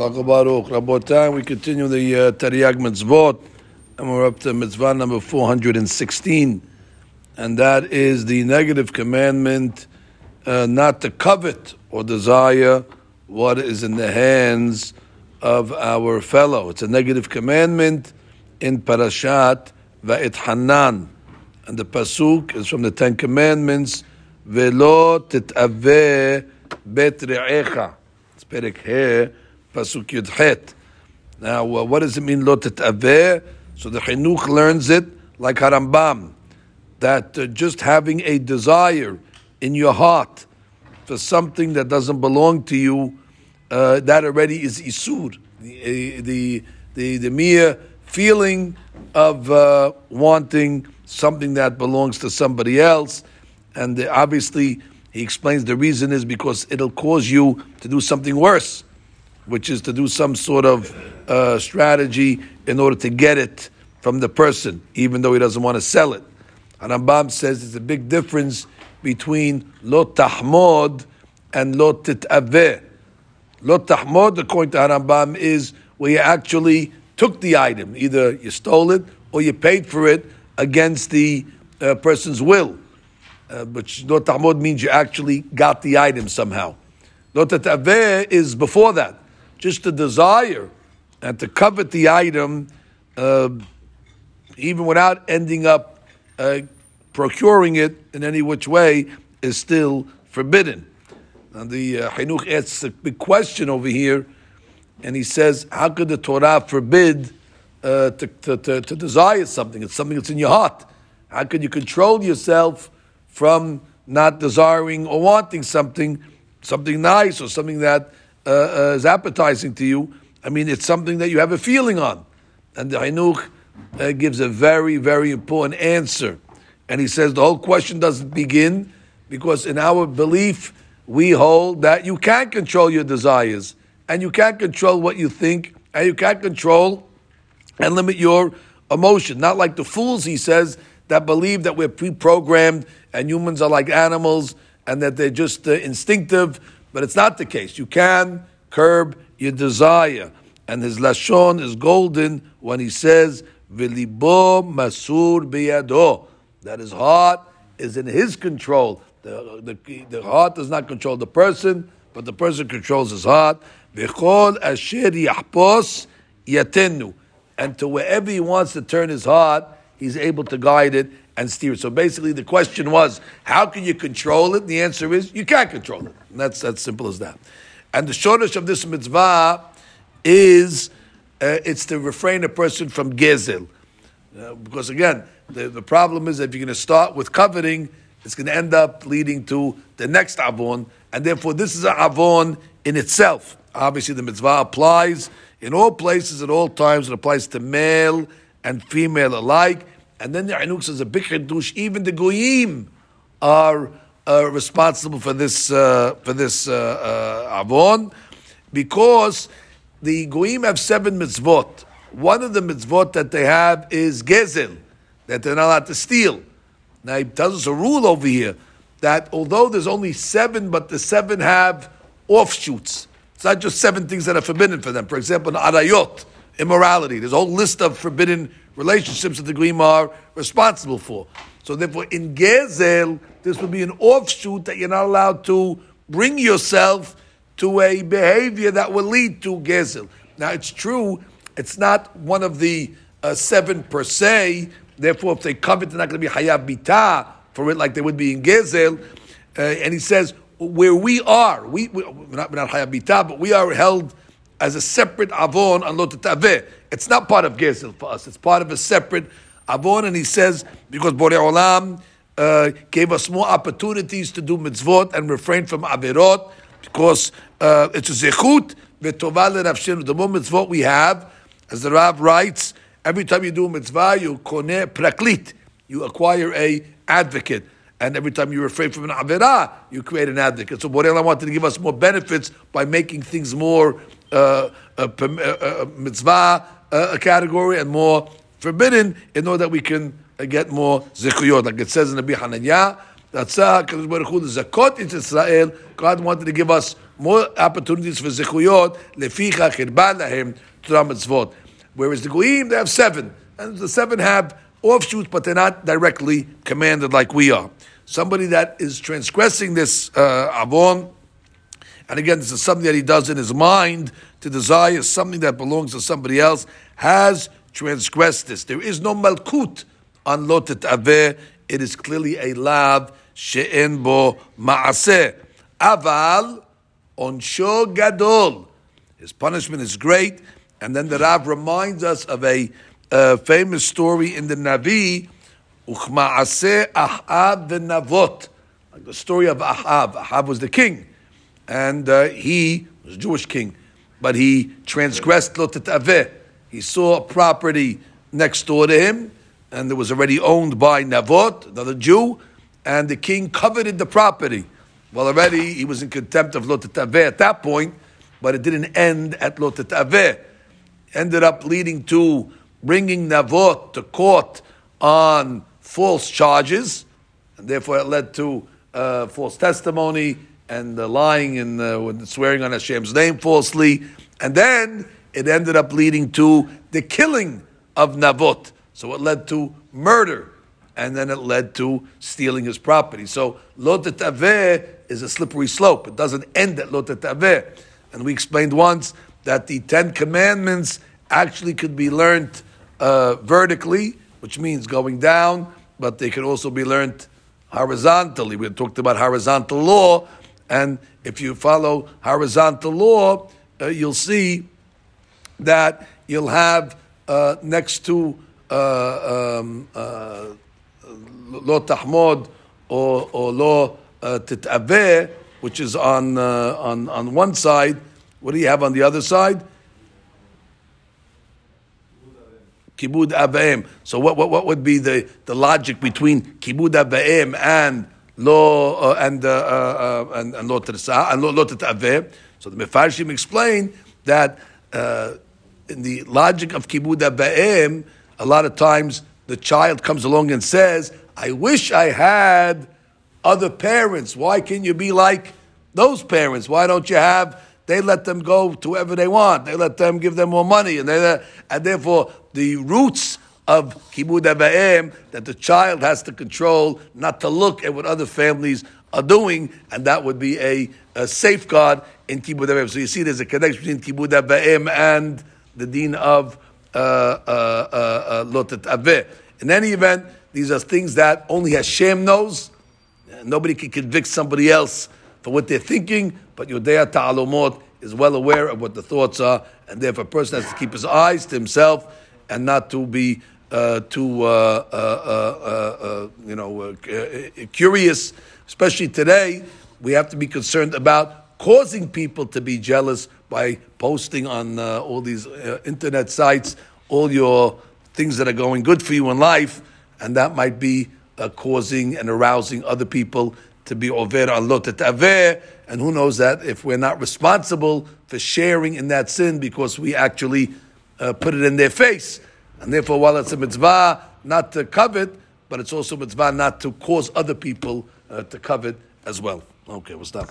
Baruch. We continue the uh, Tariag Mitzvot, and we're up to Mitzvah number 416, and that is the negative commandment uh, not to covet or desire what is in the hands of our fellow. It's a negative commandment in Parashat Va'et Hanan, and the Pasuk is from the Ten Commandments, Velo titaveh bet re'echa. It's Perek He, Pasuk Yud Het. Now, uh, what does it mean, lo titaveh? So the Chinuch learns it like Harambam, that uh, just having a desire in your heart for something that doesn't belong to you, uh, that already is isur. The, the, the, the mere feeling of uh, wanting something that belongs to somebody else, and uh, obviously he explains the reason is because it'll cause you to do something worse, which is to do some sort of uh, strategy in order to get it from the person, even though he doesn't want to sell it. Rambam says there's a big difference between lo tahmod and lo titaveh. Lo tahmod, according to Rambam, is where you actually took the item. Either you stole it or you paid for it against the uh, person's will. Uh, but lo tahmod means you actually got the item somehow. Lo titaveh is before that. Just the desire and to covet the item, uh, even without ending up uh, procuring it in any which way, is still forbidden. And the uh, asks a big question over here, and he says, How could the Torah forbid uh, to, to, to, to desire something? It's something that's in your heart. How could you control yourself from not desiring or wanting something, something nice or something that uh, uh, is appetizing to you? I mean, it's something that you have a feeling on. And the Chinuch uh, gives a very, very important answer. And he says the whole question doesn't begin because in our belief, we hold that you can't control your desires and you can't control what you think and you can't control and limit your emotion. Not like the fools, he says, that believe that we're pre programmed and humans are like animals and that they're just uh, instinctive, but it's not the case. You can curb your desire. And his Lashon is golden when he says, Vilibo Masur Biyado, that his heart is in his control. The, the, the heart does not control the person, but the person controls his heart. V'chol asher yahpos yatenu. And to wherever he wants to turn his heart, he's able to guide it and steer it. So basically, the question was, how can you control it? And the answer is, you can't control it. And that's as simple as that. And the shoresh of this mitzvah is uh, it's to refrain a person from gezel. Uh, because again, the, the problem is if you're going to start with coveting, it's going to end up leading to the next avon, and therefore this is an avon in itself. Obviously, the mitzvah applies in all places at all times. It applies to male and female alike. And then the Chinuch says a big chedush. Even the goyim are uh, responsible for this uh, for this uh, uh avon because the goyim have seven mitzvot. One of the mitzvot that they have is gezel, that they're not allowed to steal. Now he tells us a rule over here that although there's only seven, but the seven have offshoots. It's not just seven things that are forbidden for them. For example, arayot, immorality. There's a whole list of forbidden relationships that the Goyim are responsible for. So therefore, in Gezel, this would be an offshoot that you're not allowed to bring yourself to a behavior that will lead to Gezel. Now, it's true, it's not one of the uh, seven per se, Therefore, if they covet, they're not going to be hayab bita for it like they would be in Gezel. Uh, and he says, where we are, we, we, are not, we're not hayab bita, but we are held as a separate avon on lo titaveh. It's not part of Gezel for us. It's part of a separate avon. And he says, because Borei Olam uh, gave us more opportunities to do mitzvot and refrain from averot, because uh, it's a zechut, the more mitzvot we have, as the Rav writes, Every time you do mitzvah, you koneh praklit. You acquire a advocate. And every time you refrain from an avirah, you create an advocate. So Borel wanted to give us more benefits by making things more uh, uh, uh, uh mitzvah uh, a category and more forbidden in order that we can uh, get more zikuyot. Like it says in the Bihananya, that's zakot in Israel. God wanted to give us more opportunities for zechuyot leficha chirba lahem Torah mitzvot. Whereas the goyim they have seven, and the seven have offshoots, but they're not directly commanded like we are. Somebody that is transgressing this uh, avon, and again, this is something that he does in his mind to desire something that belongs to somebody else, has transgressed this. There is no malkut on lo titaveh. It is clearly a lav she'en bo ma'aseh. Aval onsho gadol. His punishment is great. And then the Rav reminds us of a uh, famous story in the Navi, Uchma'aseh Ahav v'navot. Like the story of Ahav. Ahav was the king. And uh, he was a Jewish king. But he transgressed Lo Titaveh. He saw a property next door to him, and it was already owned by Navot, another Jew, and the king coveted the property. Well, already he was in contempt of Lo Titaveh at that point, but it didn't end at Lo Titaveh. Ended up leading to bringing Navot to court on false charges, and therefore it led to uh, false testimony and uh, lying and uh, swearing on Hashem's name falsely, and then it ended up leading to the killing of Navot. So it led to murder, and then it led to stealing his property. So Lo Titaveh is a slippery slope. It doesn't end at Lo Titaveh. And we explained once that the Ten Commandments actually could be learned uh, vertically, which means going down, but they could also be learned horizontally. We talked about horizontal law, and if you follow horizontal law, uh, you'll see that you'll have uh, next to uh, um, uh, lo or, lo uh, titaveh, which is on, uh, on, on one side. What do you have on the other side? Kibud Abaim. So what, what, what would be the, the logic between Kibud Abaim and Lo uh, and, uh, uh, and and Lo and Lo Aveh? So the Mefarshim explain that uh, in the logic of Kibud Abaim, a lot of times the child comes along and says, I wish I had other parents. Why can't you be like those parents? Why don't you have they let them go to wherever they want. They let them give them more money, and they and therefore the roots of kibud avayim that the child has to control, not to look at what other families are doing, and that would be a, a safeguard in kibud avayim. So you see, there's a connection between kibud avayim and the dean of uh, uh, uh, lo titaveh. In any event, these are things that only Hashem knows. Nobody can convict somebody else for what they're thinking, but Yodea Ta'alumot is well aware of what the thoughts are, and therefore a person has to keep his eyes to himself and not to be uh, too, uh, uh, uh, uh you know, curious. Especially today, we have to be concerned about causing people to be jealous by posting on all these internet sites all your things that are going good for you in life, and that might be causing and arousing other people to be over on lo titaveh, and who knows that if we're not responsible for sharing in that sin because we actually uh, put it in their face, and therefore while it's a mitzvah not to covet, but it's also mitzvah not to cause other people uh, to covet as well. Okay, we'll stop.